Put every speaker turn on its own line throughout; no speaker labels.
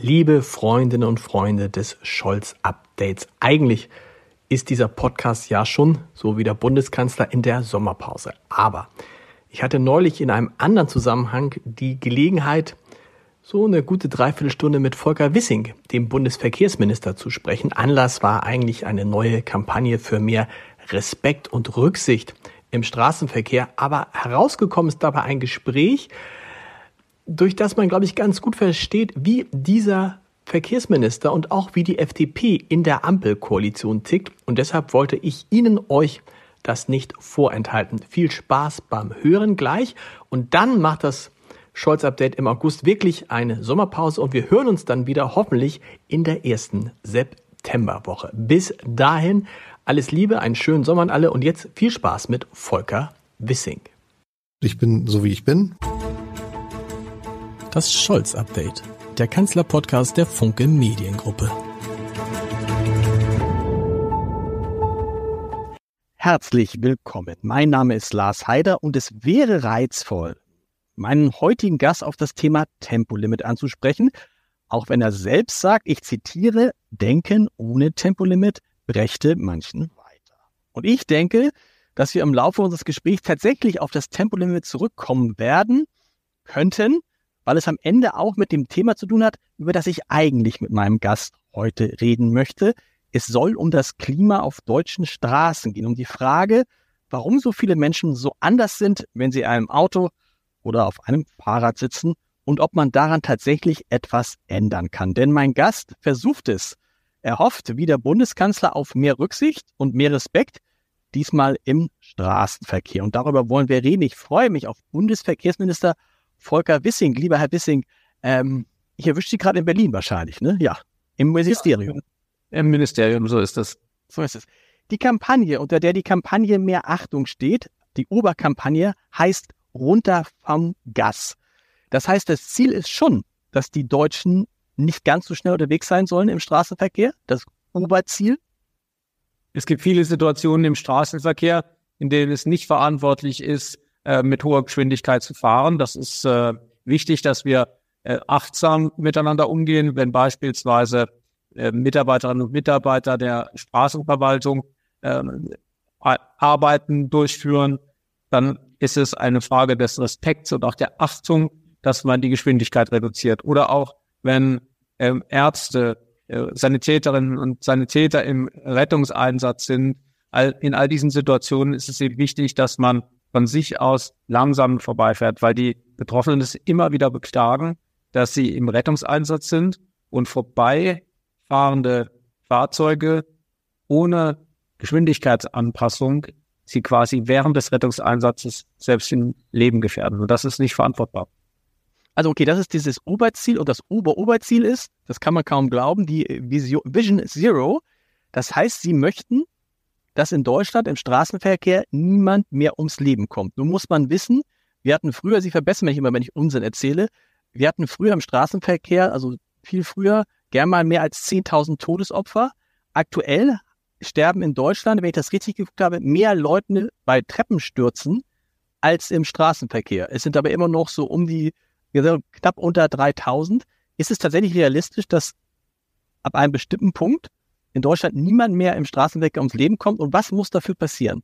Liebe Freundinnen und Freunde des Scholz-Updates, eigentlich ist dieser Podcast ja schon, so wie der Bundeskanzler, in der Sommerpause. Aber ich hatte neulich in einem anderen Zusammenhang die Gelegenheit, so eine gute Dreiviertelstunde mit Volker Wissing, dem Bundesverkehrsminister, zu sprechen. Anlass war eigentlich eine neue Kampagne für mehr Respekt und Rücksicht im Straßenverkehr. Aber herausgekommen ist dabei ein Gespräch, durch das man, glaube ich, ganz gut versteht, wie dieser Verkehrsminister und auch wie die FDP in der Ampelkoalition tickt. Und deshalb wollte ich Ihnen euch das nicht vorenthalten. Viel Spaß beim Hören gleich. Und dann macht das Scholz-Update im August wirklich eine Sommerpause und wir hören uns dann wieder hoffentlich in der ersten Septemberwoche. Bis dahin alles Liebe, einen schönen Sommer an alle und jetzt viel Spaß mit Volker Wissing.
Ich bin so wie ich bin.
Das Scholz-Update, der Kanzler-Podcast der Funke Mediengruppe.
Herzlich willkommen. Mein Name ist Lars Heider und es wäre reizvoll, meinen heutigen Gast auf das Thema Tempolimit anzusprechen, auch wenn er selbst sagt, ich zitiere, Denken ohne Tempolimit brächte manchen weiter. Und ich denke, dass wir im Laufe unseres Gesprächs tatsächlich auf das Tempolimit zurückkommen werden könnten, weil es am Ende auch mit dem Thema zu tun hat, über das ich eigentlich mit meinem Gast heute reden möchte. Es soll um das Klima auf deutschen Straßen gehen, um die Frage, warum so viele Menschen so anders sind, wenn sie in einem Auto oder auf einem Fahrrad sitzen und ob man daran tatsächlich etwas ändern kann. Denn mein Gast versucht es. Er hofft, wie der Bundeskanzler, auf mehr Rücksicht und mehr Respekt, diesmal im Straßenverkehr. Und darüber wollen wir reden. Ich freue mich auf Bundesverkehrsminister Volker Wissing. Lieber Herr Wissing, ähm, ich erwische Sie gerade in Berlin wahrscheinlich, ne? Ja, im Ministerium.
Ja, Im Ministerium, so ist das.
So ist es. Die Kampagne, unter der die Kampagne Mehr Achtung steht, die Oberkampagne, heißt Runter vom Gas. Das heißt, das Ziel ist schon, dass die Deutschen nicht ganz so schnell unterwegs sein sollen im Straßenverkehr. Das Oberziel.
Es gibt viele Situationen im Straßenverkehr, in denen es nicht verantwortlich ist, äh, mit hoher Geschwindigkeit zu fahren. Das ist äh, wichtig, dass wir äh, achtsam miteinander umgehen, wenn beispielsweise äh, Mitarbeiterinnen und Mitarbeiter der Straßenverwaltung äh, Arbeiten durchführen, dann ist es eine Frage des Respekts und auch der Achtung, dass man die Geschwindigkeit reduziert. Oder auch, wenn ähm, Ärzte, äh, Sanitäterinnen und Sanitäter im Rettungseinsatz sind, all, in all diesen Situationen ist es eben wichtig, dass man von sich aus langsam vorbeifährt, weil die Betroffenen es immer wieder beklagen, dass sie im Rettungseinsatz sind und vorbeifahrende Fahrzeuge ohne Geschwindigkeitsanpassung sie quasi während des Rettungseinsatzes selbst im Leben gefährden. Und das ist nicht verantwortbar.
Also okay, das ist dieses Oberziel und das Ober-Oberziel ist, das kann man kaum glauben, die Vision Zero. Das heißt, sie möchten dass in Deutschland im Straßenverkehr niemand mehr ums Leben kommt. Nun muss man wissen, wir hatten früher, Sie verbessern mich immer, wenn ich Unsinn erzähle, wir hatten früher im Straßenverkehr, also viel früher, gern mal mehr als 10.000 Todesopfer. Aktuell sterben in Deutschland, wenn ich das richtig geguckt habe, mehr Leute bei Treppenstürzen als im Straßenverkehr. Es sind aber immer noch so um die, knapp unter 3.000. Ist es tatsächlich realistisch, dass ab einem bestimmten Punkt in Deutschland niemand mehr im Straßenverkehr ums Leben kommt und was muss dafür passieren?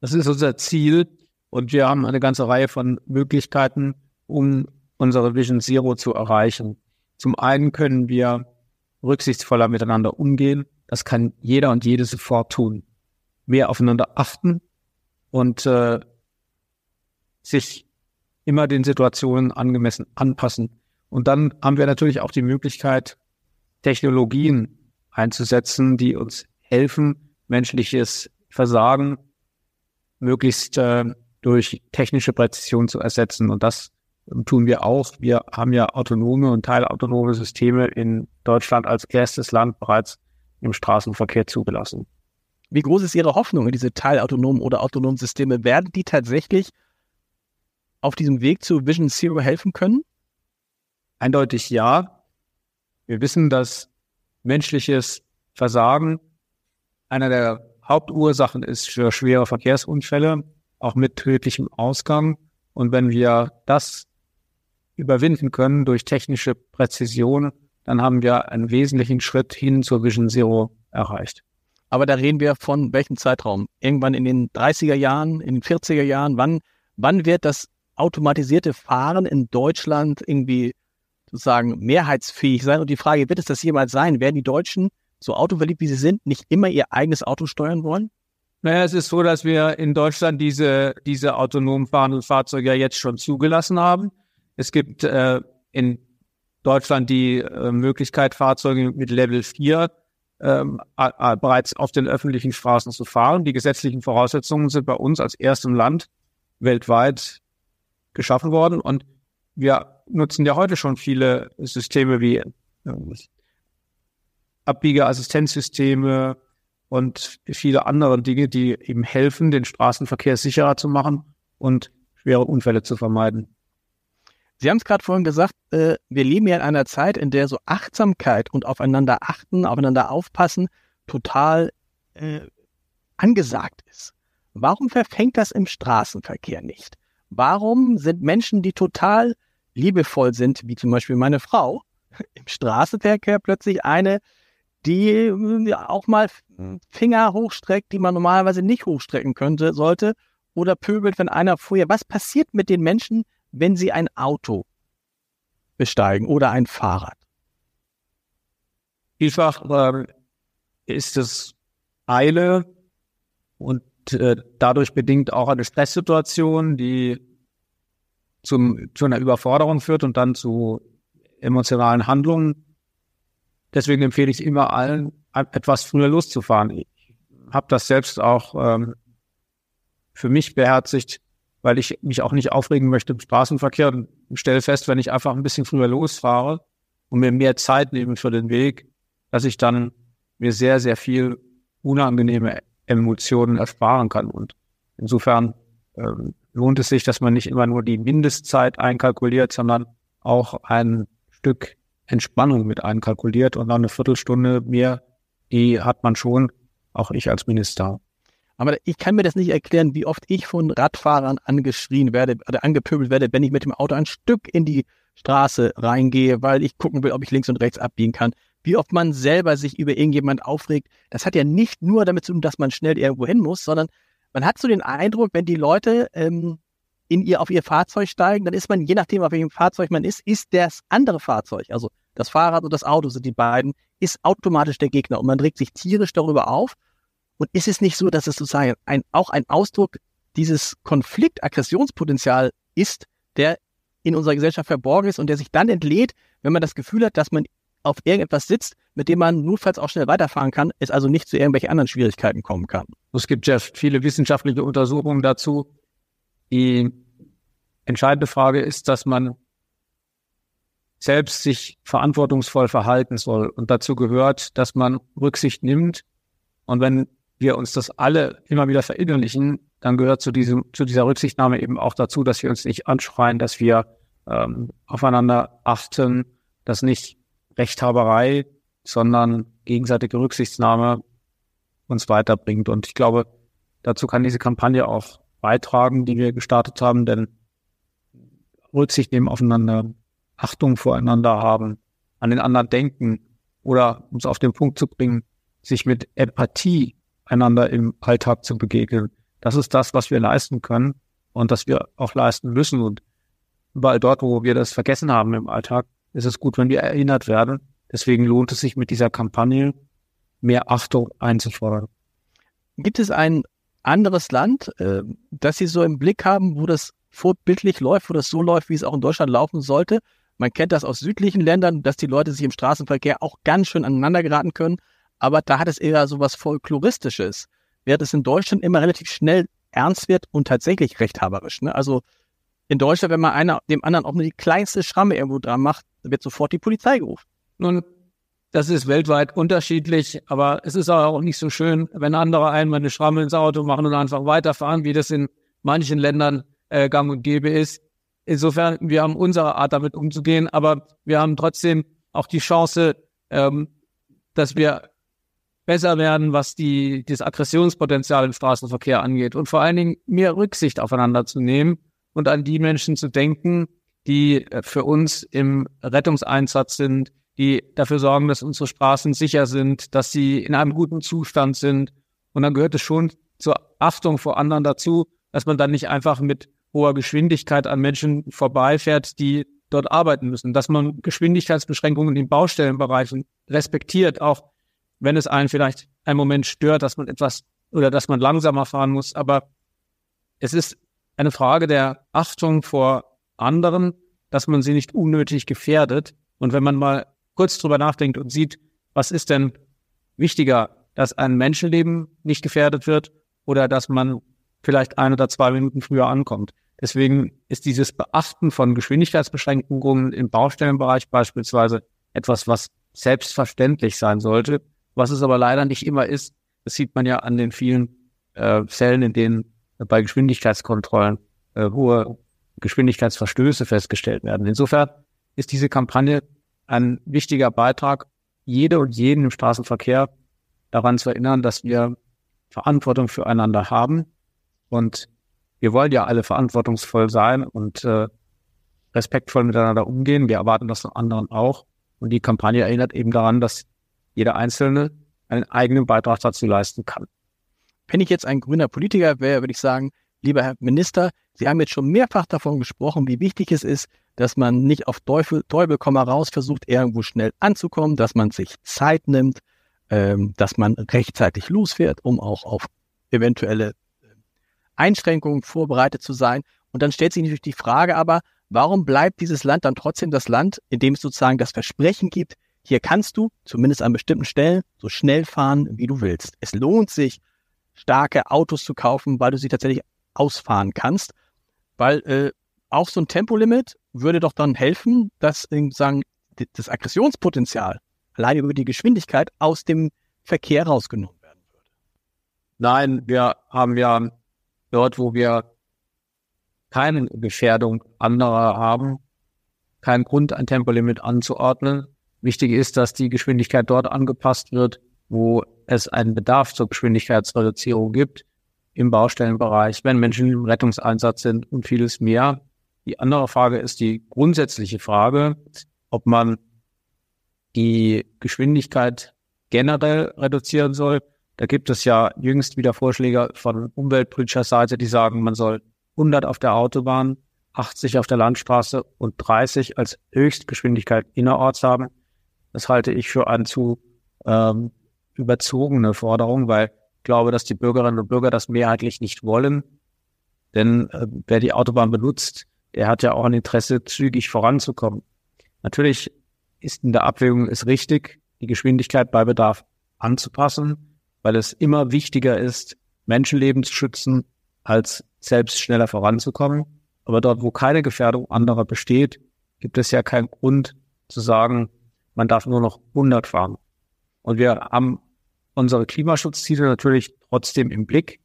Das ist unser Ziel und wir haben eine ganze Reihe von Möglichkeiten, um unsere Vision Zero zu erreichen. Zum einen können wir rücksichtsvoller miteinander umgehen. Das kann jeder und jede sofort tun. Mehr aufeinander achten und äh, sich immer den Situationen angemessen anpassen. Und dann haben wir natürlich auch die Möglichkeit, Technologien einzusetzen, die uns helfen, menschliches Versagen möglichst äh, durch technische Präzision zu ersetzen. Und das tun wir auch. Wir haben ja autonome und teilautonome Systeme in Deutschland als erstes Land bereits im Straßenverkehr zugelassen.
Wie groß ist Ihre Hoffnung in diese teilautonomen oder autonomen Systeme? Werden die tatsächlich auf diesem Weg zu Vision Zero helfen können?
Eindeutig ja. Wir wissen, dass menschliches Versagen einer der Hauptursachen ist für schwere Verkehrsunfälle, auch mit tödlichem Ausgang. Und wenn wir das überwinden können durch technische Präzision, dann haben wir einen wesentlichen Schritt hin zur Vision Zero erreicht.
Aber da reden wir von welchem Zeitraum? Irgendwann in den 30er Jahren, in den 40er Jahren? Wann, wann wird das automatisierte Fahren in Deutschland irgendwie sozusagen mehrheitsfähig sein? Und die Frage, wird es das jemals sein? Werden die Deutschen, so autoverliebt wie sie sind, nicht immer ihr eigenes Auto steuern wollen?
Naja, es ist so, dass wir in Deutschland diese, diese autonom fahrenden Fahrzeuge ja jetzt schon zugelassen haben. Es gibt äh, in Deutschland die äh, Möglichkeit, Fahrzeuge mit Level 4 ähm, äh, bereits auf den öffentlichen Straßen zu fahren. Die gesetzlichen Voraussetzungen sind bei uns als erstem Land weltweit geschaffen worden und wir nutzen ja heute schon viele Systeme wie äh, Abbiegeassistenzsysteme und viele andere Dinge, die eben helfen, den Straßenverkehr sicherer zu machen und schwere Unfälle zu vermeiden.
Sie haben es gerade vorhin gesagt, äh, wir leben ja in einer Zeit, in der so Achtsamkeit und aufeinander achten, aufeinander aufpassen total äh, angesagt ist. Warum verfängt das im Straßenverkehr nicht? Warum sind Menschen, die total liebevoll sind, wie zum Beispiel meine Frau, im Straßenverkehr plötzlich eine, die äh, auch mal Finger hochstreckt, die man normalerweise nicht hochstrecken könnte, sollte, oder pöbelt, wenn einer vorher. Was passiert mit den Menschen, wenn sie ein Auto besteigen oder ein Fahrrad?
Vielfach äh, ist es Eile und äh, dadurch bedingt auch eine Stresssituation, die zum, zu einer Überforderung führt und dann zu emotionalen Handlungen. Deswegen empfehle ich immer allen, etwas früher loszufahren. Ich habe das selbst auch ähm, für mich beherzigt, weil ich mich auch nicht aufregen möchte im Straßenverkehr und stelle fest, wenn ich einfach ein bisschen früher losfahre und mir mehr Zeit nehme für den Weg, dass ich dann mir sehr, sehr viel unangenehme Emotionen ersparen kann. Und insofern ähm, lohnt es sich, dass man nicht immer nur die Mindestzeit einkalkuliert, sondern auch ein Stück Entspannung mit einkalkuliert und dann eine Viertelstunde mehr, die hat man schon, auch ich als Minister.
Aber ich kann mir das nicht erklären, wie oft ich von Radfahrern angeschrien werde oder angepöbelt werde, wenn ich mit dem Auto ein Stück in die Straße reingehe, weil ich gucken will, ob ich links und rechts abbiegen kann. Wie oft man selber sich über irgendjemand aufregt. Das hat ja nicht nur damit zu tun, dass man schnell irgendwo hin muss, sondern man hat so den Eindruck, wenn die Leute ähm, in ihr auf ihr Fahrzeug steigen, dann ist man, je nachdem, auf welchem Fahrzeug man ist, ist das andere Fahrzeug, also das Fahrrad und das Auto sind die beiden, ist automatisch der Gegner und man regt sich tierisch darüber auf. Und ist es nicht so, dass es sozusagen ein, auch ein Ausdruck dieses Konflikt-Aggressionspotenzial ist, der in unserer Gesellschaft verborgen ist und der sich dann entlädt, wenn man das Gefühl hat, dass man auf irgendetwas sitzt, mit dem man notfalls auch schnell weiterfahren kann, es also nicht zu irgendwelchen anderen Schwierigkeiten kommen kann.
Es gibt ja viele wissenschaftliche Untersuchungen dazu. Die entscheidende Frage ist, dass man selbst sich verantwortungsvoll verhalten soll. Und dazu gehört, dass man Rücksicht nimmt. Und wenn wir uns das alle immer wieder verinnerlichen, dann gehört zu diesem, zu dieser Rücksichtnahme eben auch dazu, dass wir uns nicht anschreien, dass wir ähm, aufeinander achten, dass nicht Rechthaberei, sondern gegenseitige Rücksichtnahme uns weiterbringt. Und ich glaube, dazu kann diese Kampagne auch beitragen, die wir gestartet haben, denn Rücksicht nehmen aufeinander, Achtung voreinander haben, an den anderen denken oder uns auf den Punkt zu bringen, sich mit Empathie einander im Alltag zu begegnen. Das ist das, was wir leisten können und das wir auch leisten müssen. Und überall dort, wo wir das vergessen haben im Alltag, ist es gut, wenn wir erinnert werden. Deswegen lohnt es sich mit dieser Kampagne mehr Achtung einzufordern.
Gibt es ein anderes Land, äh, das Sie so im Blick haben, wo das vorbildlich läuft, wo das so läuft, wie es auch in Deutschland laufen sollte? Man kennt das aus südlichen Ländern, dass die Leute sich im Straßenverkehr auch ganz schön aneinander geraten können aber da hat es eher so was Folkloristisches, während es in Deutschland immer relativ schnell ernst wird und tatsächlich rechthaberisch. Ne? Also in Deutschland, wenn man einer dem anderen auch nur die kleinste Schramme irgendwo dran macht, wird sofort die Polizei gerufen.
Nun, das ist weltweit unterschiedlich, aber es ist auch nicht so schön, wenn andere einmal eine Schramme ins Auto machen und einfach weiterfahren, wie das in manchen Ländern äh, gang und gäbe ist. Insofern, wir haben unsere Art damit umzugehen, aber wir haben trotzdem auch die Chance, ähm, dass wir besser werden, was die, das Aggressionspotenzial im Straßenverkehr angeht und vor allen Dingen mehr Rücksicht aufeinander zu nehmen und an die Menschen zu denken, die äh, für uns im Rettungseinsatz sind, die dafür sorgen, dass unsere Straßen sicher sind, dass sie in einem guten Zustand sind. Und dann gehört es schon zur Achtung vor anderen dazu, dass man dann nicht einfach mit hoher Geschwindigkeit an Menschen vorbeifährt, die dort arbeiten müssen, dass man Geschwindigkeitsbeschränkungen in Baustellenbereichen respektiert, auch wenn es einen vielleicht einen Moment stört, dass man etwas oder dass man langsamer fahren muss. Aber es ist eine Frage der Achtung vor anderen, dass man sie nicht unnötig gefährdet. Und wenn man mal kurz drüber nachdenkt und sieht, was ist denn wichtiger, dass ein Menschenleben nicht gefährdet wird oder dass man vielleicht ein oder zwei Minuten früher ankommt. Deswegen ist dieses Beachten von Geschwindigkeitsbeschränkungen im Baustellenbereich beispielsweise etwas, was selbstverständlich sein sollte, was es aber leider nicht immer ist. Das sieht man ja an den vielen äh, Fällen, in denen bei Geschwindigkeitskontrollen äh, hohe Geschwindigkeitsverstöße festgestellt werden. Insofern ist diese Kampagne ein wichtiger Beitrag, jede und jeden im Straßenverkehr daran zu erinnern, dass wir Verantwortung füreinander haben und wir wollen ja alle verantwortungsvoll sein und äh, respektvoll miteinander umgehen. Wir erwarten das von anderen auch. Und die Kampagne erinnert eben daran, dass jeder Einzelne einen eigenen Beitrag dazu leisten kann.
Wenn ich jetzt ein grüner Politiker wäre, würde ich sagen, lieber Herr Minister, Sie haben jetzt schon mehrfach davon gesprochen, wie wichtig es ist, dass man nicht auf Teufel, Teufel komm raus versucht, irgendwo schnell anzukommen, dass man sich Zeit nimmt, ähm, dass man rechtzeitig losfährt, um auch auf eventuelle Einschränkungen vorbereitet zu sein. Und dann stellt sich natürlich die Frage aber, warum bleibt dieses Land dann trotzdem das Land, in dem es sozusagen das Versprechen gibt, hier kannst du, zumindest an bestimmten Stellen, so schnell fahren, wie du willst. Es lohnt sich, starke Autos zu kaufen, weil du sie tatsächlich ausfahren kannst. Weil äh, auch so ein Tempolimit würde doch dann helfen, dass sagen, das Aggressionspotenzial allein über die Geschwindigkeit aus dem Verkehr rausgenommen werden würde.
Nein, wir haben ja dort, wo wir keine Gefährdung anderer haben, keinen Grund, ein Tempolimit anzuordnen. Wichtig ist, dass die Geschwindigkeit dort angepasst wird, wo es einen Bedarf zur Geschwindigkeitsreduzierung gibt, im Baustellenbereich, wenn Menschen im Rettungseinsatz sind und vieles mehr. Die andere Frage ist die grundsätzliche Frage, ob man die Geschwindigkeit generell reduzieren soll da gibt es ja jüngst wieder Vorschläge von umweltpolitischer Seite, die sagen, man soll 100 auf der Autobahn, 80 auf der Landstraße und 30 als Höchstgeschwindigkeit innerorts haben. Das halte ich für eine zu ähm, überzogene Forderung, weil ich glaube, dass die Bürgerinnen und Bürger das mehrheitlich nicht wollen. Denn äh, wer die Autobahn benutzt, der hat ja auch ein Interesse, zügig voranzukommen. Natürlich ist in der Abwägung es richtig, die Geschwindigkeit bei Bedarf anzupassen weil es immer wichtiger ist, Menschenleben zu schützen, als selbst schneller voranzukommen. Aber dort, wo keine Gefährdung anderer besteht, gibt es ja keinen Grund zu sagen, man darf nur noch 100 fahren. Und wir haben unsere Klimaschutzziele natürlich trotzdem im Blick,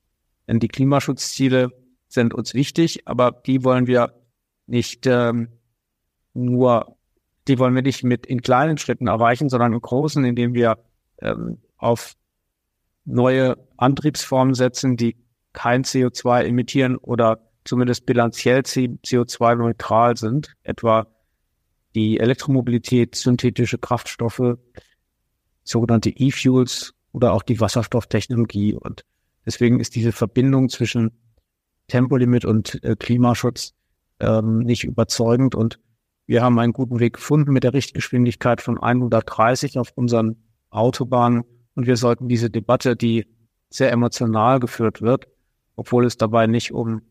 denn die Klimaschutzziele sind uns wichtig, aber die wollen wir nicht ähm, nur, die wollen wir nicht mit in kleinen Schritten erreichen, sondern im Großen, indem wir ähm, auf neue Antriebsformen setzen, die kein CO2 emittieren oder zumindest bilanziell CO2-neutral sind, etwa die Elektromobilität, synthetische Kraftstoffe, sogenannte E-Fuels oder auch die Wasserstofftechnologie. Und deswegen ist diese Verbindung zwischen Tempolimit und äh, Klimaschutz ähm, nicht überzeugend. Und wir haben einen guten Weg gefunden mit der Richtgeschwindigkeit von 130 auf unseren Autobahnen und wir sollten diese Debatte, die sehr emotional geführt wird, obwohl es dabei nicht um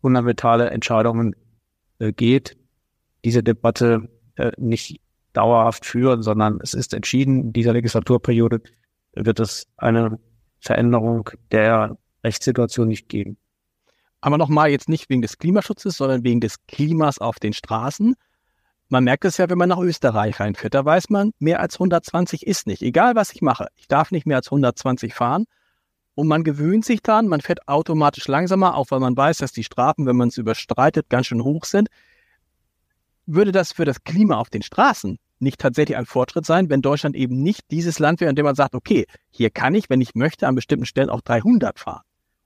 fundamentale Entscheidungen äh, geht, diese Debatte äh, nicht dauerhaft führen, sondern es ist entschieden, in dieser Legislaturperiode wird es eine Veränderung der Rechtssituation nicht geben.
Aber nochmal jetzt nicht wegen des Klimaschutzes, sondern wegen des Klimas auf den Straßen. Man merkt es ja, wenn man nach Österreich reinfährt. Da weiß man, mehr als 120 ist nicht. Egal was ich mache. Ich darf nicht mehr als 120 fahren. Und man gewöhnt sich dann, man fährt automatisch langsamer, auch weil man weiß, dass die Strafen, wenn man es überstreitet, ganz schön hoch sind. Würde das für das Klima auf den Straßen nicht tatsächlich ein Fortschritt sein, wenn Deutschland eben nicht dieses Land wäre, in dem man sagt, okay, hier kann ich, wenn ich möchte, an bestimmten Stellen auch 300 fahren.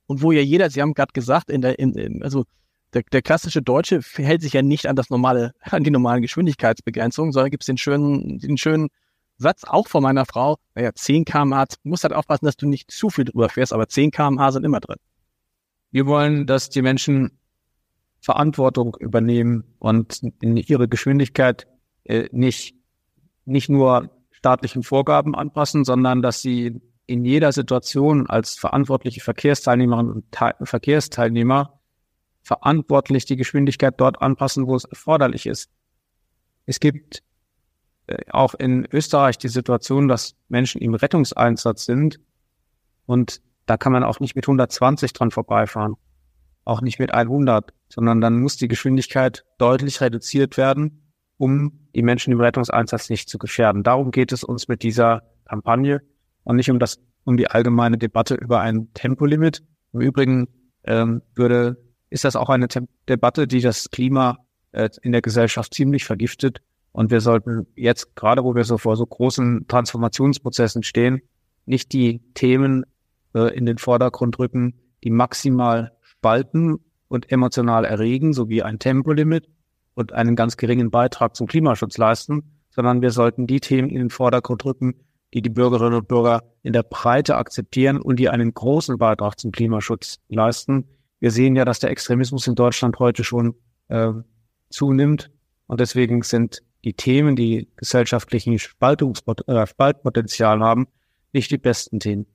Und wo ja jeder, Sie haben gerade gesagt, in der, in, also der, der klassische Deutsche hält sich ja nicht an das normale, an die normalen Geschwindigkeitsbegrenzungen, sondern gibt es den schönen, den schönen Satz auch von meiner Frau, naja, 10 km/h, musst halt aufpassen, dass du nicht zu viel drüber fährst, aber 10 km/h sind immer drin.
Wir wollen, dass die Menschen Verantwortung übernehmen und in ihre Geschwindigkeit äh, nicht, nicht nur staatlichen Vorgaben anpassen, sondern dass sie in jeder Situation als verantwortliche Verkehrsteilnehmerinnen und Te Verkehrsteilnehmer verantwortlich die Geschwindigkeit dort anpassen, wo es erforderlich ist. Es gibt äh, auch in Österreich die Situation, dass Menschen im Rettungseinsatz sind und da kann man auch nicht mit 120 dran vorbeifahren, auch nicht mit 100, sondern dann muss die Geschwindigkeit deutlich reduziert werden, um die Menschen im Rettungseinsatz nicht zu gefährden. Darum geht es uns mit dieser Kampagne und nicht um das, um die allgemeine Debatte über ein Tempolimit. Im Übrigen ähm, würde, ist das auch eine Tem Debatte, die das Klima äh, in der Gesellschaft ziemlich vergiftet. Und wir sollten jetzt, gerade wo wir so vor so großen Transformationsprozessen stehen, nicht die Themen äh, in den Vordergrund rücken, die maximal spalten und emotional erregen, sowie ein Tempolimit und einen ganz geringen Beitrag zum Klimaschutz leisten, sondern wir sollten die Themen in den Vordergrund rücken, die die Bürgerinnen und Bürger in der Breite akzeptieren und die einen großen Beitrag zum Klimaschutz leisten. Wir sehen ja, dass der Extremismus in Deutschland heute schon äh, zunimmt und deswegen sind die Themen, die gesellschaftlichen Spaltungspot äh, Spaltpotenzial haben, nicht die besten Themen.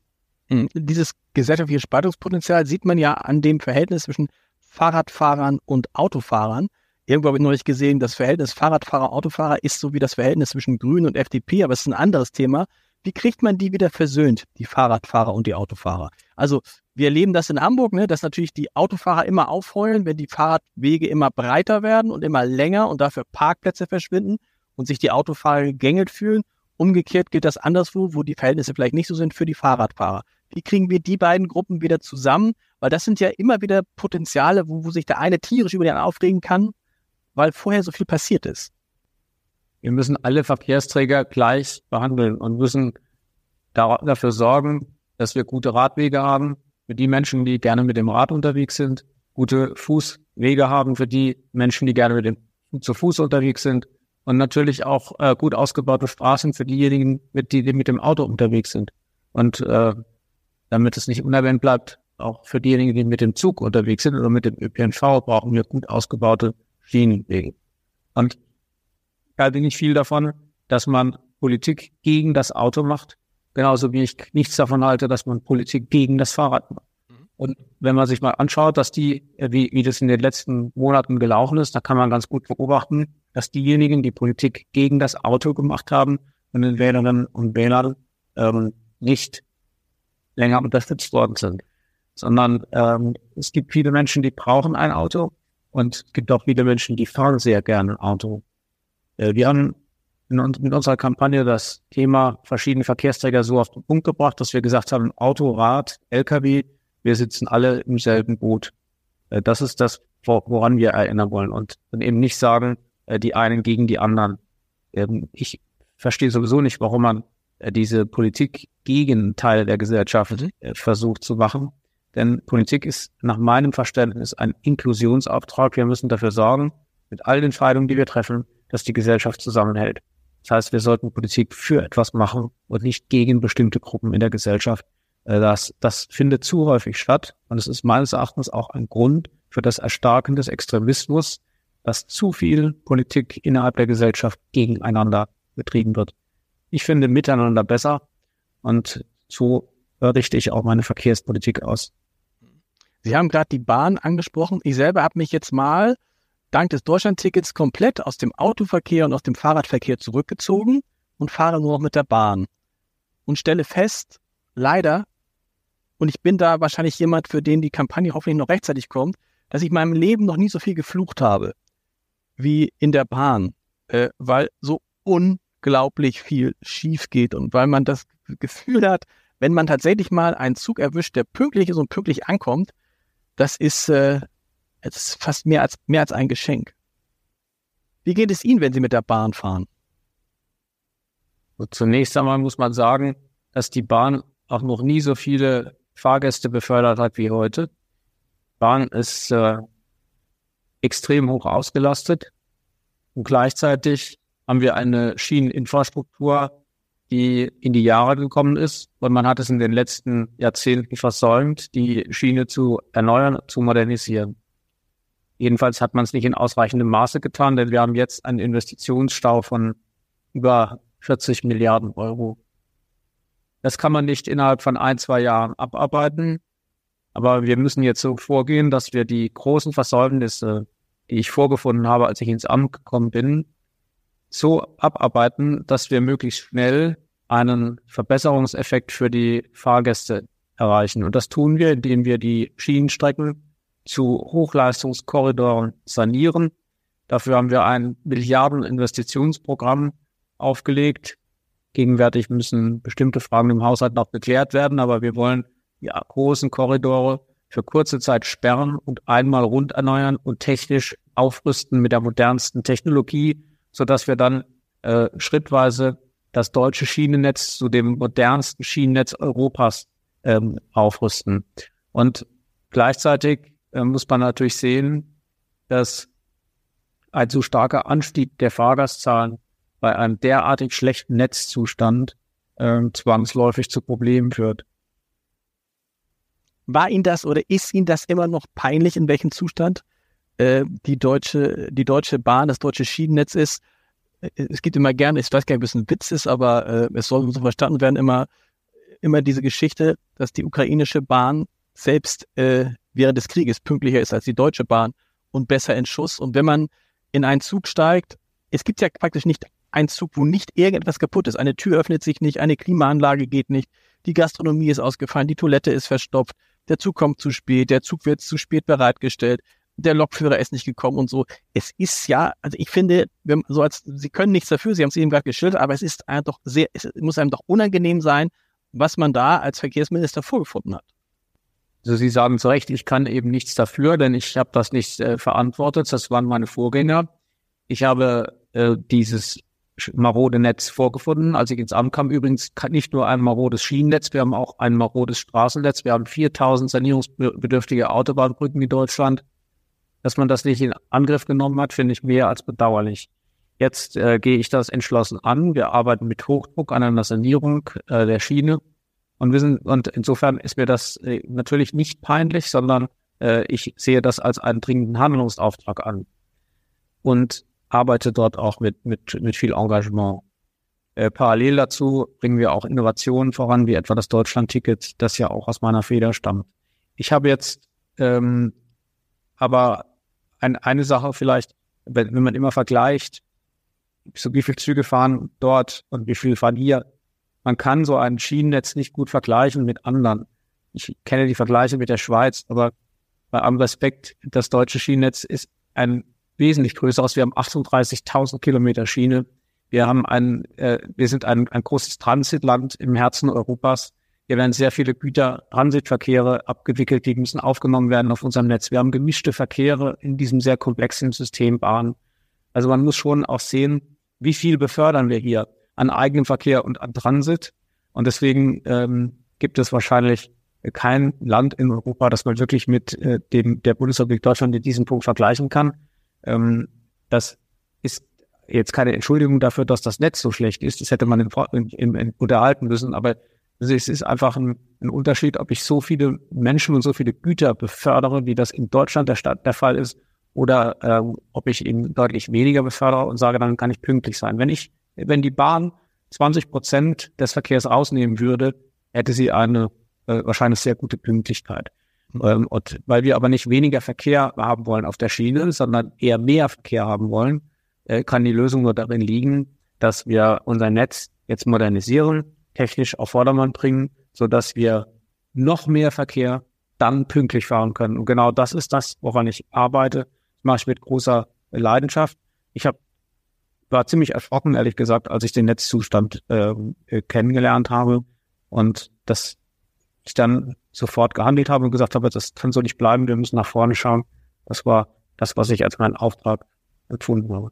Hm, dieses gesellschaftliche Spaltungspotenzial sieht man ja an dem Verhältnis zwischen Fahrradfahrern und Autofahrern. Irgendwo habe ich neulich gesehen, das Verhältnis Fahrradfahrer-Autofahrer ist so wie das Verhältnis zwischen Grünen und FDP, aber es ist ein anderes Thema. Wie kriegt man die wieder versöhnt, die Fahrradfahrer und die Autofahrer? Also wir erleben das in Hamburg, ne, dass natürlich die Autofahrer immer aufheulen, wenn die Fahrradwege immer breiter werden und immer länger und dafür Parkplätze verschwinden und sich die Autofahrer gegängelt fühlen. Umgekehrt gilt das anderswo, wo die Verhältnisse vielleicht nicht so sind für die Fahrradfahrer. Wie kriegen wir die beiden Gruppen wieder zusammen? Weil das sind ja immer wieder Potenziale, wo, wo sich der eine tierisch über den anderen aufregen kann, weil vorher so viel passiert ist.
Wir müssen alle Verkehrsträger gleich behandeln und müssen dafür sorgen, dass wir gute Radwege haben für die Menschen, die gerne mit dem Rad unterwegs sind, gute Fußwege haben für die Menschen, die gerne mit dem zu Fuß unterwegs sind und natürlich auch äh, gut ausgebaute Straßen für diejenigen, mit, die, die mit dem Auto unterwegs sind. Und äh, damit es nicht unerwähnt bleibt, auch für diejenigen, die mit dem Zug unterwegs sind oder mit dem ÖPNV, brauchen wir gut ausgebaute Schienenwege. Und ich halte nicht viel davon, dass man Politik gegen das Auto macht, genauso wie ich nichts davon halte, dass man Politik gegen das Fahrrad macht. Mhm. Und wenn man sich mal anschaut, dass die, wie, wie das in den letzten Monaten gelaufen ist, da kann man ganz gut beobachten, dass diejenigen, die Politik gegen das Auto gemacht haben, von den Wählerinnen und Wählern ähm, nicht länger unterstützt worden sind. Sondern ähm, es gibt viele Menschen, die brauchen ein Auto und es gibt auch viele Menschen, die fahren sehr gerne ein Auto. Äh, wir haben mit unserer Kampagne das Thema verschiedene Verkehrsträger so auf den Punkt gebracht, dass wir gesagt haben, Auto, Rad, Lkw, wir sitzen alle im selben Boot. Äh, das ist das, woran wir erinnern wollen und dann eben nicht sagen, äh, die einen gegen die anderen. Ähm, ich verstehe sowieso nicht, warum man diese Politik gegen Teile der Gesellschaft mhm. versucht zu machen. Denn Politik ist nach meinem Verständnis ein Inklusionsauftrag. Wir müssen dafür sorgen, mit all den Entscheidungen, die wir treffen, dass die Gesellschaft zusammenhält. Das heißt, wir sollten Politik für etwas machen und nicht gegen bestimmte Gruppen in der Gesellschaft. Äh, das, das findet zu häufig statt und es ist meines Erachtens auch ein Grund für das Erstarken des Extremismus, dass zu viel Politik innerhalb der Gesellschaft gegeneinander betrieben wird. Ich finde Miteinander besser und so richte ich auch meine Verkehrspolitik aus.
Sie haben gerade die Bahn angesprochen. Ich selber habe mich jetzt mal dank des Deutschlandtickets komplett aus dem Autoverkehr und aus dem Fahrradverkehr zurückgezogen und fahre nur noch mit der Bahn. Und stelle fest, leider, und ich bin da wahrscheinlich jemand, für den die Kampagne hoffentlich noch rechtzeitig kommt, dass ich in meinem Leben noch nie so viel geflucht habe wie in der Bahn, äh, weil so un unglaublich viel schief geht und weil man das Gefühl hat, wenn man tatsächlich mal einen Zug erwischt, der pünktlich ist und pünktlich ankommt, das ist, äh, das ist fast mehr als, mehr als ein Geschenk. Wie geht es Ihnen, wenn Sie mit der Bahn fahren?
Zunächst einmal muss man sagen, dass die Bahn auch noch nie so viele Fahrgäste befördert hat wie heute. Bahn ist äh, extrem hoch ausgelastet. Und gleichzeitig haben wir eine Schieneninfrastruktur, die in die Jahre gekommen ist. Und man hat es in den letzten Jahrzehnten versäumt, die Schiene zu erneuern, zu modernisieren. Jedenfalls hat man es nicht in ausreichendem Maße getan, denn wir haben jetzt einen Investitionsstau von über 40 Milliarden Euro. Das kann man nicht innerhalb von ein, zwei Jahren abarbeiten. Aber wir müssen jetzt so vorgehen, dass wir die großen Versäumnisse, die ich vorgefunden habe, als ich ins Amt gekommen bin, so abarbeiten, dass wir möglichst schnell einen Verbesserungseffekt für die Fahrgäste erreichen. Und das tun wir, indem wir die Schienenstrecken zu Hochleistungskorridoren sanieren. Dafür haben wir ein Milliardeninvestitionsprogramm aufgelegt. Gegenwärtig müssen bestimmte Fragen im Haushalt noch geklärt werden, aber wir wollen die großen Korridore für kurze Zeit sperren und einmal rund erneuern und technisch aufrüsten mit der modernsten Technologie, so dass wir dann äh, schrittweise das deutsche Schienennetz zu dem modernsten Schienennetz Europas ähm, aufrüsten. Und gleichzeitig äh, muss man natürlich sehen, dass ein so starker Anstieg der Fahrgastzahlen bei einem derartig schlechten Netzzustand äh, zwangsläufig zu Problemen führt.
War Ihnen das oder ist Ihnen das immer noch peinlich, in welchem Zustand äh, die deutsche die deutsche Bahn, das deutsche Schienennetz ist? Äh, es gibt immer gerne, ich weiß gar nicht, ob es ein Witz ist, aber äh, es soll so verstanden werden, immer immer diese Geschichte, dass die ukrainische Bahn selbst äh, während des Krieges pünktlicher ist als die deutsche Bahn und besser in Schuss. Und wenn man in einen Zug steigt, es gibt ja praktisch nicht einen Zug, wo nicht irgendetwas kaputt ist. Eine Tür öffnet sich nicht, eine Klimaanlage geht nicht, die Gastronomie ist ausgefallen, die Toilette ist verstopft, der Zug kommt zu spät, der Zug wird zu spät bereitgestellt, der Lokführer ist nicht gekommen und so. Es ist ja, also ich finde, wenn, so als, Sie können nichts dafür, Sie haben es eben gerade geschildert, aber es ist einem doch sehr, es muss einem doch unangenehm sein, was man da als Verkehrsminister vorgefunden hat.
Also Sie sagen zu Recht, ich kann eben nichts dafür, denn ich habe das nicht äh, verantwortet. Das waren meine Vorgänger. Ich habe äh, dieses marode Netz vorgefunden. Als ich ins Amt kam, übrigens nicht nur ein marodes Schienennetz, wir haben auch ein marodes Straßennetz. Wir haben 4000 sanierungsbedürftige Autobahnbrücken in Deutschland. Dass man das nicht in Angriff genommen hat, finde ich mehr als bedauerlich. Jetzt äh, gehe ich das entschlossen an. Wir arbeiten mit Hochdruck an einer Sanierung äh, der Schiene. Und wir sind, und insofern ist mir das äh, natürlich nicht peinlich, sondern äh, ich sehe das als einen dringenden Handlungsauftrag an. Und arbeite dort auch mit, mit, mit viel Engagement. Äh, parallel dazu bringen wir auch Innovationen voran, wie etwa das Deutschland-Ticket, das ja auch aus meiner Feder stammt. Ich habe jetzt ähm, aber ein, eine Sache vielleicht, wenn, wenn man immer vergleicht, so wie viele Züge fahren dort und wie viel fahren hier, man kann so ein Schienennetz nicht gut vergleichen mit anderen. Ich kenne die Vergleiche mit der Schweiz, aber bei allem Respekt, das deutsche Schienennetz ist ein wesentlich größer aus. Wir haben 38.000 Kilometer Schiene. Wir haben ein, äh, wir sind ein, ein großes Transitland im Herzen Europas. Hier werden sehr viele Güter, Transitverkehre abgewickelt, die müssen aufgenommen werden auf unserem Netz. Wir haben gemischte Verkehre in diesem sehr komplexen System Bahn. Also man muss schon auch sehen, wie viel befördern wir hier an eigenem Verkehr und an Transit. Und deswegen ähm, gibt es wahrscheinlich kein Land in Europa, das man wirklich mit äh, dem der Bundesrepublik Deutschland in diesem Punkt vergleichen kann. Ähm, das ist jetzt keine Entschuldigung dafür, dass das Netz so schlecht ist. Das hätte man in, in, in, unterhalten müssen. Aber es ist einfach ein, ein, Unterschied, ob ich so viele Menschen und so viele Güter befördere, wie das in Deutschland der, Stadt der Fall ist, oder ähm, ob ich eben deutlich weniger befördere und sage, dann kann ich pünktlich sein. Wenn ich, wenn die Bahn 20 Prozent des Verkehrs rausnehmen würde, hätte sie eine äh, wahrscheinlich sehr gute Pünktlichkeit. Ähm, und weil wir aber nicht weniger Verkehr haben wollen auf der Schiene, sondern eher mehr Verkehr haben wollen, äh, kann die Lösung nur darin liegen, dass wir unser Netz jetzt modernisieren, technisch auf Vordermann bringen, so dass wir noch mehr Verkehr dann pünktlich fahren können. Und genau das ist das, woran ich arbeite. Das mache ich mit großer Leidenschaft. Ich habe war ziemlich erschrocken, ehrlich gesagt, als ich den Netzzustand ähm, äh, kennengelernt habe. Und das ich dann sofort gehandelt habe und gesagt habe, das kann so nicht bleiben, wir müssen nach vorne schauen. Das war das, was ich als meinen Auftrag empfunden habe.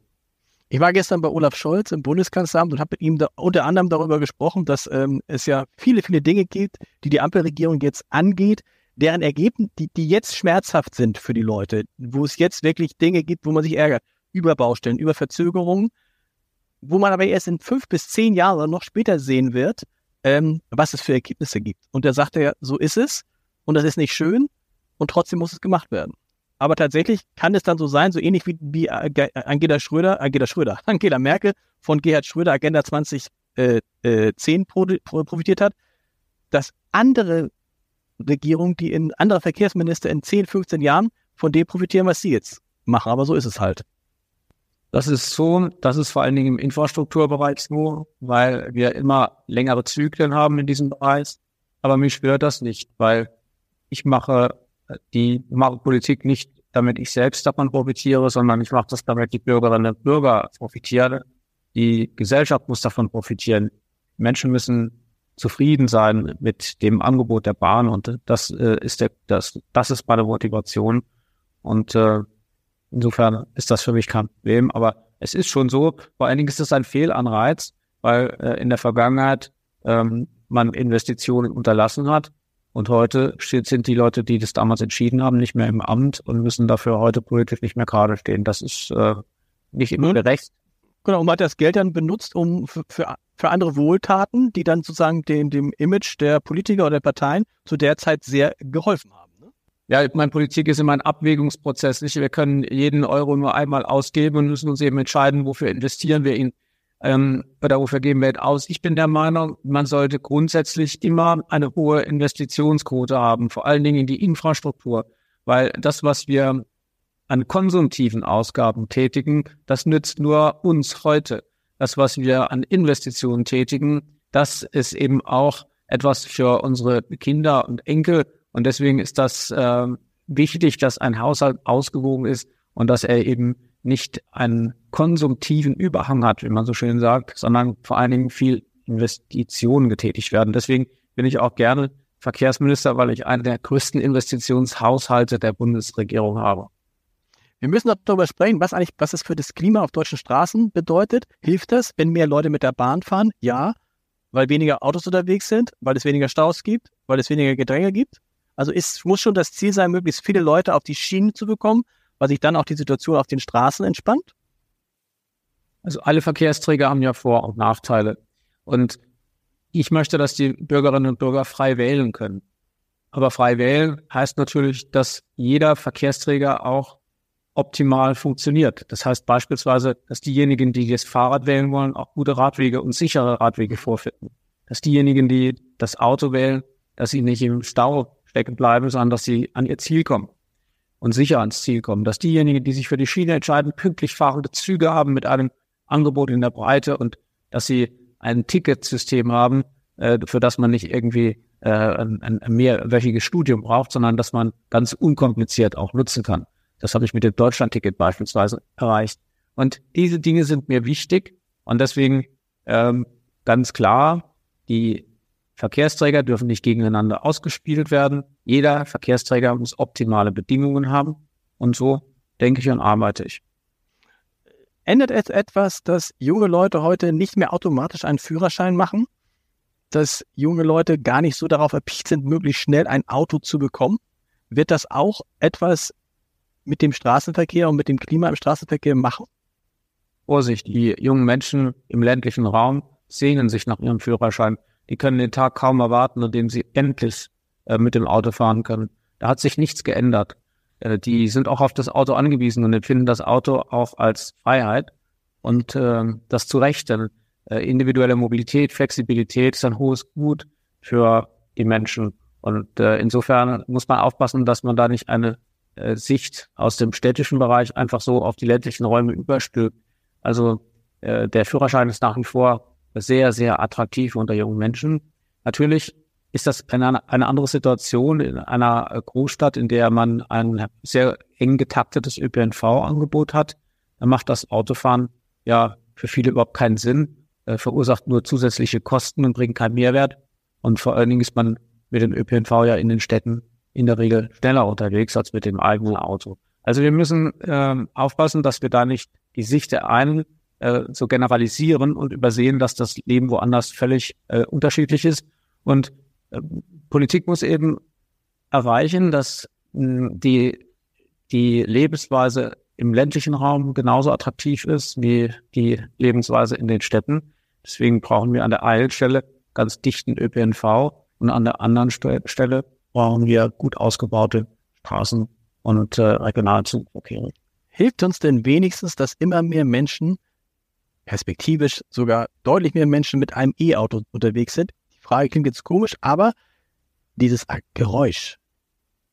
Ich war gestern bei Olaf Scholz im Bundeskanzleramt und habe mit ihm da, unter anderem darüber gesprochen, dass ähm, es ja viele, viele Dinge gibt, die die Ampelregierung jetzt angeht, deren Ergebnisse, die, die jetzt schmerzhaft sind für die Leute, wo es jetzt wirklich Dinge gibt, wo man sich ärgert, über Baustellen, über Verzögerungen, wo man aber erst in fünf bis zehn Jahren noch später sehen wird, ähm, was es für Ergebnisse gibt. Und da sagt er, so ist es und das ist nicht schön und trotzdem muss es gemacht werden. Aber tatsächlich kann es dann so sein, so ähnlich wie, wie Angela Schröder, Angela Schröder, Angela Merkel von Gerhard Schröder Agenda 2010 äh, äh, profitiert hat, dass andere Regierungen, die in andere Verkehrsminister in 10, 15 Jahren von dem profitieren, was sie jetzt machen. Aber so ist es halt.
Das ist so, das ist vor allen Dingen im Infrastrukturbereich so, weil wir immer längere Zyklen haben in diesem Bereich. Aber mich stört das nicht, weil ich mache die mache Politik nicht, damit ich selbst davon profitiere, sondern ich mache das, damit die Bürgerinnen und Bürger profitieren. Die Gesellschaft muss davon profitieren. Menschen müssen zufrieden sein mit dem Angebot der Bahn und das äh, ist der, das, das ist meine Motivation. Und äh, insofern ist das für mich kein Problem. Aber es ist schon so, vor allen Dingen ist es ein Fehlanreiz, weil äh, in der Vergangenheit ähm, man Investitionen unterlassen hat. Und heute sind die Leute, die das damals entschieden haben, nicht mehr im Amt und müssen dafür heute politisch nicht mehr gerade stehen. Das ist äh, nicht immer gerecht.
Genau, und man hat das Geld dann benutzt, um für, für, für andere Wohltaten, die dann sozusagen dem, dem Image der Politiker oder der Parteien zu der Zeit sehr geholfen haben. Ne?
Ja, meine Politik ist immer ein Abwägungsprozess. Nicht? Wir können jeden Euro nur einmal ausgeben und müssen uns eben entscheiden, wofür investieren wir ihn ähm, oder wofür geben wir aus. Ich bin der Meinung, man sollte grundsätzlich immer eine hohe Investitionsquote haben, vor allen Dingen in die Infrastruktur, weil das, was wir an konsumtiven Ausgaben tätigen, das nützt nur uns heute. Das, was wir an Investitionen tätigen, das ist eben auch etwas für unsere Kinder und Enkel. Und deswegen ist das äh, wichtig, dass ein Haushalt ausgewogen ist und dass er eben nicht einen konsumtiven Überhang hat, wie man so schön sagt, sondern vor allen Dingen viel Investitionen getätigt werden. Deswegen bin ich auch gerne Verkehrsminister, weil ich einen der größten Investitionshaushalte der Bundesregierung habe.
Wir müssen darüber sprechen, was eigentlich, was es für das Klima auf deutschen Straßen bedeutet. Hilft das, wenn mehr Leute mit der Bahn fahren? Ja, weil weniger Autos unterwegs sind, weil es weniger Staus gibt, weil es weniger Gedränge gibt. Also es muss schon das Ziel sein, möglichst viele Leute auf die Schienen zu bekommen, weil sich dann auch die Situation auf den Straßen entspannt.
Also alle Verkehrsträger haben ja Vor- und Nachteile. Und ich möchte, dass die Bürgerinnen und Bürger frei wählen können. Aber frei wählen heißt natürlich, dass jeder Verkehrsträger auch optimal funktioniert. Das heißt beispielsweise, dass diejenigen, die das Fahrrad wählen wollen, auch gute Radwege und sichere Radwege vorfinden. Dass diejenigen, die das Auto wählen, dass sie nicht im Stau stecken bleiben, sondern dass sie an ihr Ziel kommen und sicher ans Ziel kommen. Dass diejenigen, die sich für die Schiene entscheiden, pünktlich fahrende Züge haben mit einem Angebot in der Breite und dass sie ein Ticketsystem haben, äh, für das man nicht irgendwie äh, ein, ein mehrwöchiges Studium braucht, sondern dass man ganz unkompliziert auch nutzen kann. Das habe ich mit dem Deutschlandticket beispielsweise erreicht. Und diese Dinge sind mir wichtig und deswegen ähm, ganz klar, die Verkehrsträger dürfen nicht gegeneinander ausgespielt werden. Jeder Verkehrsträger muss optimale Bedingungen haben und so denke ich und arbeite ich.
Ändert es etwas, dass junge Leute heute nicht mehr automatisch einen Führerschein machen? Dass junge Leute gar nicht so darauf erpicht sind, möglichst schnell ein Auto zu bekommen? Wird das auch etwas mit dem Straßenverkehr und mit dem Klima im Straßenverkehr machen?
Vorsicht, die jungen Menschen im ländlichen Raum sehnen sich nach ihrem Führerschein. Die können den Tag kaum erwarten, an dem sie endlich äh, mit dem Auto fahren können. Da hat sich nichts geändert. Äh, die sind auch auf das Auto angewiesen und empfinden das Auto auch als Freiheit. Und äh, das zu Recht, denn äh, individuelle Mobilität, Flexibilität ist ein hohes Gut für die Menschen. Und äh, insofern muss man aufpassen, dass man da nicht eine äh, Sicht aus dem städtischen Bereich einfach so auf die ländlichen Räume überstülpt. Also äh, der Führerschein ist nach wie vor sehr, sehr attraktiv unter jungen Menschen. Natürlich ist das eine, eine andere Situation in einer Großstadt, in der man ein sehr eng getaktetes ÖPNV-Angebot hat. Dann macht das Autofahren ja für viele überhaupt keinen Sinn, äh, verursacht nur zusätzliche Kosten und bringt keinen Mehrwert. Und vor allen Dingen ist man mit dem ÖPNV ja in den Städten in der Regel schneller unterwegs als mit dem eigenen Auto. Also wir müssen ähm, aufpassen, dass wir da nicht die Sicht der einen äh, so generalisieren und übersehen, dass das Leben woanders völlig äh, unterschiedlich ist. Und Politik muss eben erreichen, dass mh, die, die Lebensweise im ländlichen Raum genauso attraktiv ist wie die Lebensweise in den Städten. Deswegen brauchen wir an der einen Stelle ganz dichten ÖPNV und an der anderen Stelle brauchen wir gut ausgebaute Straßen und äh, Regionalzugverkehre.
Hilft uns denn wenigstens, dass immer mehr Menschen, perspektivisch sogar deutlich mehr Menschen mit einem E-Auto unterwegs sind? Frage klingt jetzt komisch, aber dieses Geräusch,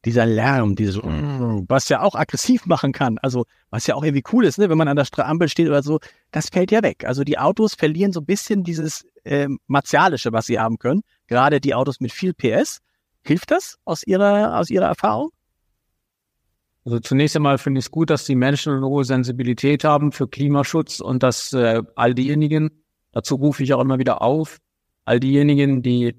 dieser Lärm, dieses, was ja auch aggressiv machen kann, also was ja auch irgendwie cool ist, ne, wenn man an der Ampel steht oder so, das fällt ja weg. Also die Autos verlieren so ein bisschen dieses äh, Martialische, was sie haben können. Gerade die Autos mit viel PS. Hilft das aus Ihrer, aus Ihrer Erfahrung?
Also zunächst einmal finde ich es gut, dass die Menschen eine hohe Sensibilität haben für Klimaschutz und dass äh, all diejenigen, dazu rufe ich auch immer wieder auf, all diejenigen, die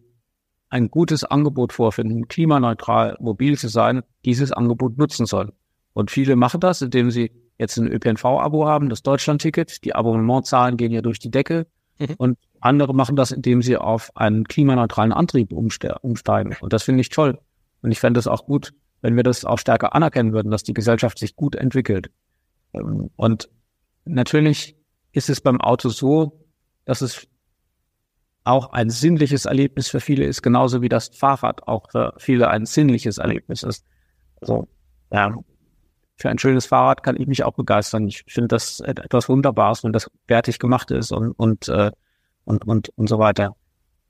ein gutes Angebot vorfinden, klimaneutral mobil zu sein, dieses Angebot nutzen sollen. Und viele machen das, indem sie jetzt ein ÖPNV-Abo haben, das Deutschland-Ticket. Die Abonnementzahlen gehen ja durch die Decke. Mhm. Und andere machen das, indem sie auf einen klimaneutralen Antrieb umsteigen. Und das finde ich toll. Und ich fände es auch gut, wenn wir das auch stärker anerkennen würden, dass die Gesellschaft sich gut entwickelt. Ähm, und natürlich ist es beim Auto so, dass es auch ein sinnliches Erlebnis für viele ist, genauso wie das Fahrrad auch für viele ein sinnliches Erlebnis ist. Also, ja, für ein schönes Fahrrad kann ich mich auch begeistern. Ich finde das etwas Wunderbares, wenn das fertig gemacht ist und, und, äh, und, und, und so weiter.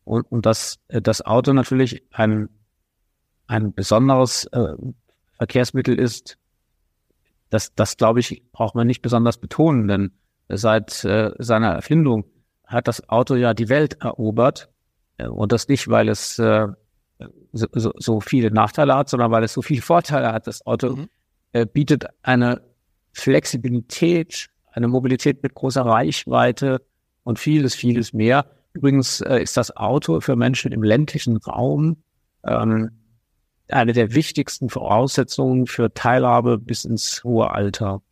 Und, und dass das Auto natürlich ein, ein besonderes äh, Verkehrsmittel ist, das, das glaube ich, braucht man nicht besonders betonen, denn seit äh, seiner Erfindung hat das Auto ja die Welt erobert. Äh, und das nicht, weil es äh, so, so, so viele Nachteile hat, sondern weil es so viele Vorteile hat. Das Auto mhm. äh, bietet eine Flexibilität, eine Mobilität mit großer Reichweite und vieles, vieles mehr. Übrigens äh, ist das Auto für Menschen im ländlichen Raum ähm, eine der wichtigsten Voraussetzungen für Teilhabe bis ins hohe Alter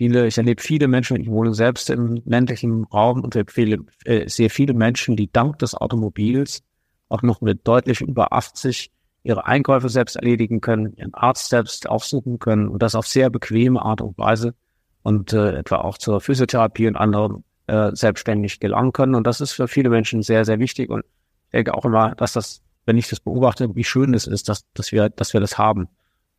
viele, ich erlebe viele Menschen, ich wohne selbst im ländlichen Raum und empfehle äh, sehr viele Menschen, die dank des Automobils auch noch mit deutlich über 80 ihre Einkäufe selbst erledigen können, ihren Arzt selbst aufsuchen können und das auf sehr bequeme Art und Weise und äh, etwa auch zur Physiotherapie und anderen äh, selbstständig gelangen können. Und das ist für viele Menschen sehr, sehr wichtig. Und ich denke auch immer, dass das, wenn ich das beobachte, wie schön es ist, dass, dass wir, dass wir das haben.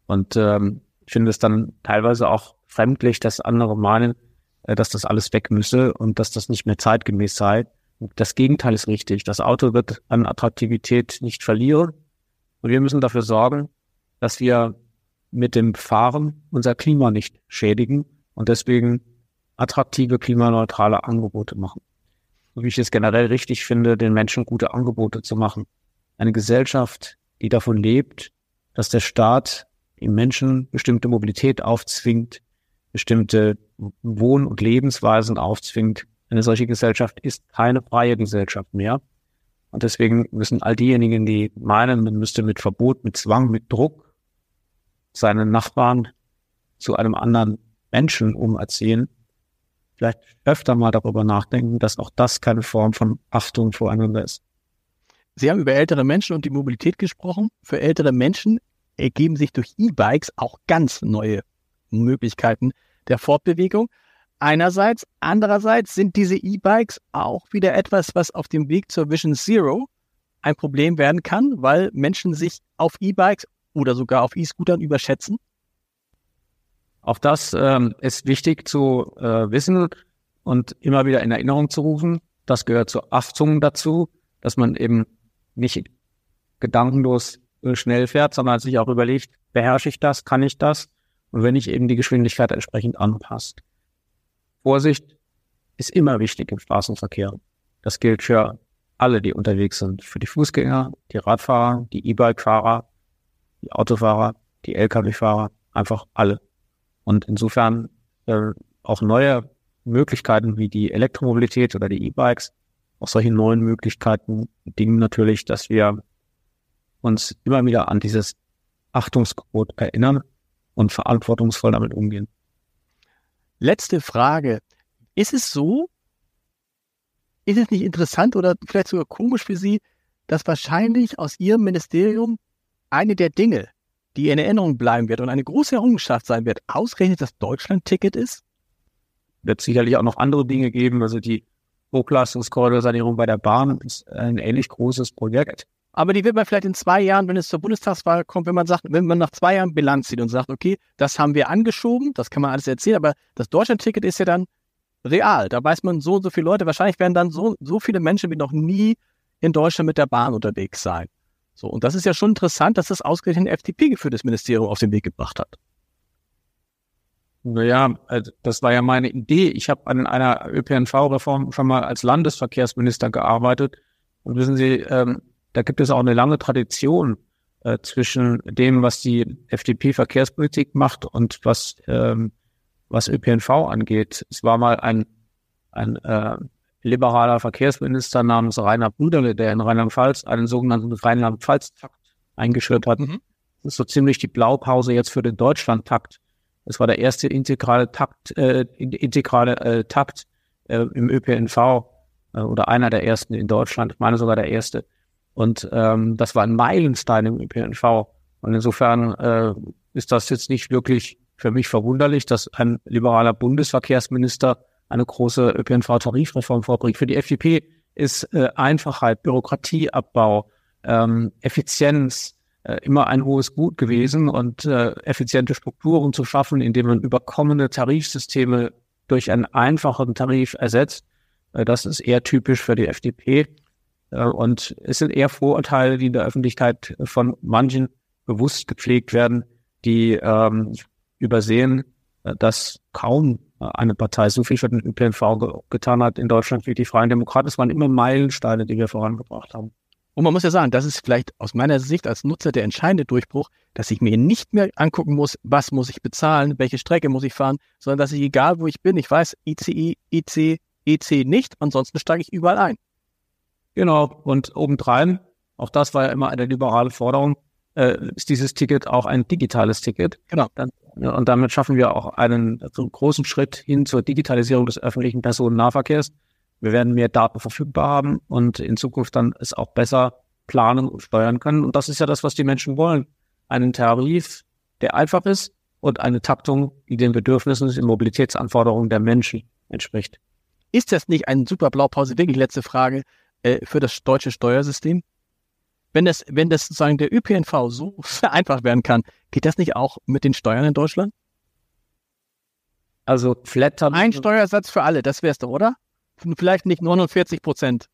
Und ähm, ich finde es dann teilweise auch fremdlich, dass andere meinen, äh, dass das alles weg müsse und dass das nicht mehr zeitgemäß sei. Das Gegenteil ist richtig. Das Auto wird an Attraktivität nicht verlieren. Und wir müssen dafür sorgen, dass wir mit dem Fahren unser Klima nicht schädigen und deswegen attraktive, klimaneutrale Angebote machen. So wie ich es generell richtig finde, den Menschen gute Angebote zu machen. Eine Gesellschaft, die davon lebt, dass der Staat den Menschen bestimmte Mobilität aufzwingt, bestimmte Wohn- und Lebensweisen aufzwingt. Eine solche Gesellschaft ist keine freie Gesellschaft mehr. Und deswegen müssen all diejenigen, die meinen, man müsste mit Verbot, mit Zwang, mit Druck seinen Nachbarn zu einem anderen Menschen umerziehen, vielleicht öfter mal darüber nachdenken, dass auch das keine Form von Achtung voreinander ist.
Sie haben über ältere Menschen und die Mobilität gesprochen. Für ältere Menschen ergeben sich durch E-Bikes auch ganz neue Möglichkeiten der Fortbewegung. Einerseits, andererseits sind diese E-Bikes auch wieder etwas, was auf dem Weg zur Vision Zero ein Problem werden kann, weil Menschen sich auf E-Bikes oder sogar auf E-Scootern überschätzen.
Auch das ähm, ist wichtig zu äh, wissen und immer wieder in Erinnerung zu rufen. Das gehört zur Achtung dazu, dass man eben nicht gedankenlos äh, schnell fährt, sondern sich auch überlegt, beherrsche ich das, kann ich das? Und wenn ich eben die Geschwindigkeit entsprechend anpasst. Vorsicht ist immer wichtig im Straßenverkehr. Das gilt für alle, die unterwegs sind. Für die Fußgänger, die Radfahrer, die E-Bike-Fahrer, die Autofahrer, die Lkw-Fahrer, einfach alle. Und insofern äh, auch neue Möglichkeiten wie die Elektromobilität oder die E-Bikes, auch solche neuen Möglichkeiten bedingen natürlich, dass wir uns immer wieder an dieses Achtungsgebot erinnern und verantwortungsvoll damit umgehen.
Letzte Frage. Ist es so, ist es nicht interessant oder vielleicht sogar komisch für Sie, dass wahrscheinlich aus Ihrem Ministerium eine der Dinge, die in Erinnerung bleiben wird und eine große Errungenschaft sein wird, ausgerechnet das Deutschland-Ticket ist?
Wird sicherlich auch noch andere Dinge geben. Also die Hochleistungskorridorsanierung bei der Bahn ist ein ähnlich großes Projekt.
Aber die wird man vielleicht in zwei Jahren, wenn es zur Bundestagswahl kommt, wenn man sagt, wenn man nach zwei Jahren Bilanz zieht und sagt, okay, das haben wir angeschoben, das kann man alles erzählen, aber das Deutschland-Ticket ist ja dann real. Da weiß man so und so viele Leute, wahrscheinlich werden dann so, so viele Menschen wie noch nie in Deutschland mit der Bahn unterwegs sein. So, und das ist ja schon interessant, dass das ausgerechnet ein FDP-geführtes Ministerium auf den Weg gebracht hat.
Naja, also das war ja meine Idee. Ich habe an einer ÖPNV-Reform schon mal als Landesverkehrsminister gearbeitet. Und wissen Sie, ähm, da gibt es auch eine lange Tradition äh, zwischen dem, was die FDP-Verkehrspolitik macht und was, ähm, was ÖPNV angeht. Es war mal ein, ein äh, liberaler Verkehrsminister namens Rainer Brüderle, der in Rheinland-Pfalz einen sogenannten Rheinland-Pfalz-Takt eingeführt hat. Mhm. Das ist so ziemlich die Blaupause jetzt für den Deutschland-Takt. Es war der erste integrale Takt, äh, integrale äh, Takt äh, im ÖPNV äh, oder einer der ersten in Deutschland, ich meine sogar der erste. Und ähm, das war ein Meilenstein im ÖPNV. Und insofern äh, ist das jetzt nicht wirklich für mich verwunderlich, dass ein liberaler Bundesverkehrsminister eine große ÖPNV-Tarifreform vorbringt. Für die FDP ist äh, Einfachheit, Bürokratieabbau, ähm, Effizienz äh, immer ein hohes Gut gewesen und äh, effiziente Strukturen zu schaffen, indem man überkommene Tarifsysteme durch einen einfachen Tarif ersetzt. Äh, das ist eher typisch für die FDP. Äh, und es sind eher Vorurteile, die in der Öffentlichkeit von manchen bewusst gepflegt werden, die ähm, übersehen, äh, dass kaum eine Partei so viel für den ÖPNV ge getan hat in Deutschland wie die Freien Demokraten. Es waren immer Meilensteine, die wir vorangebracht haben.
Und man muss ja sagen, das ist vielleicht aus meiner Sicht als Nutzer der entscheidende Durchbruch, dass ich mir nicht mehr angucken muss, was muss ich bezahlen, welche Strecke muss ich fahren, sondern dass ich, egal wo ich bin, ich weiß, ICE, IC, EC nicht, ansonsten steige ich überall ein.
Genau, und obendrein, auch das war ja immer eine liberale Forderung, äh, ist dieses Ticket auch ein digitales Ticket. Genau. Dann und damit schaffen wir auch einen so großen Schritt hin zur Digitalisierung des öffentlichen Personennahverkehrs. Wir werden mehr Daten verfügbar haben und in Zukunft dann es auch besser planen und steuern können. Und das ist ja das, was die Menschen wollen. Einen Tarif, der einfach ist und eine Taktung, die den Bedürfnissen und den Mobilitätsanforderungen der Menschen entspricht.
Ist das nicht ein super Blaupause? Wirklich letzte Frage äh, für das deutsche Steuersystem? wenn das, wenn das sozusagen der ÖPNV so vereinfacht werden kann, geht das nicht auch mit den Steuern in Deutschland?
Also Flat
Ein Steuersatz für alle, das wär's doch, oder? Vielleicht nicht 49 Prozent.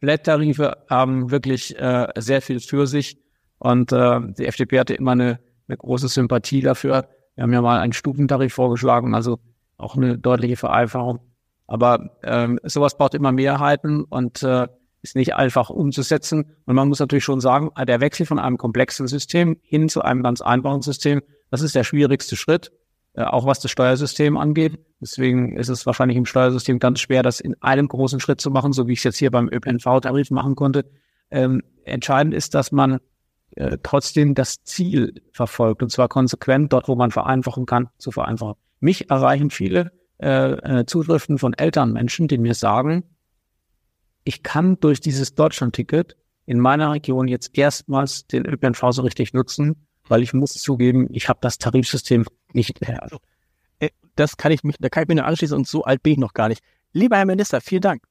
Flat-Tarife haben wirklich äh, sehr viel für sich und äh, die FDP hatte immer eine, eine große Sympathie dafür. Wir haben ja mal einen Stufentarif vorgeschlagen, also auch eine deutliche Vereinfachung. Aber ähm, sowas braucht immer Mehrheiten und äh, ist nicht einfach umzusetzen. Und man muss natürlich schon sagen, der Wechsel von einem komplexen System hin zu einem ganz einfachen System, das ist der schwierigste Schritt, äh, auch was das Steuersystem angeht. Deswegen ist es wahrscheinlich im Steuersystem ganz schwer, das in einem großen Schritt zu machen, so wie ich es jetzt hier beim ÖPNV-Tarif machen konnte. Ähm, entscheidend ist, dass man äh, trotzdem das Ziel verfolgt und zwar konsequent dort, wo man vereinfachen kann, zu vereinfachen. Mich erreichen viele äh, äh, Zuschriften von Elternmenschen, die mir sagen, ich kann durch dieses Deutschland-Ticket in meiner Region jetzt erstmals den ÖPNV so richtig nutzen, weil ich muss zugeben, ich habe das Tarifsystem nicht mehr. Also,
äh, das kann ich mich, da kann ich mir nur anschließen und so alt bin ich noch gar nicht. Lieber Herr Minister, vielen Dank.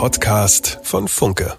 Podcast von Funke.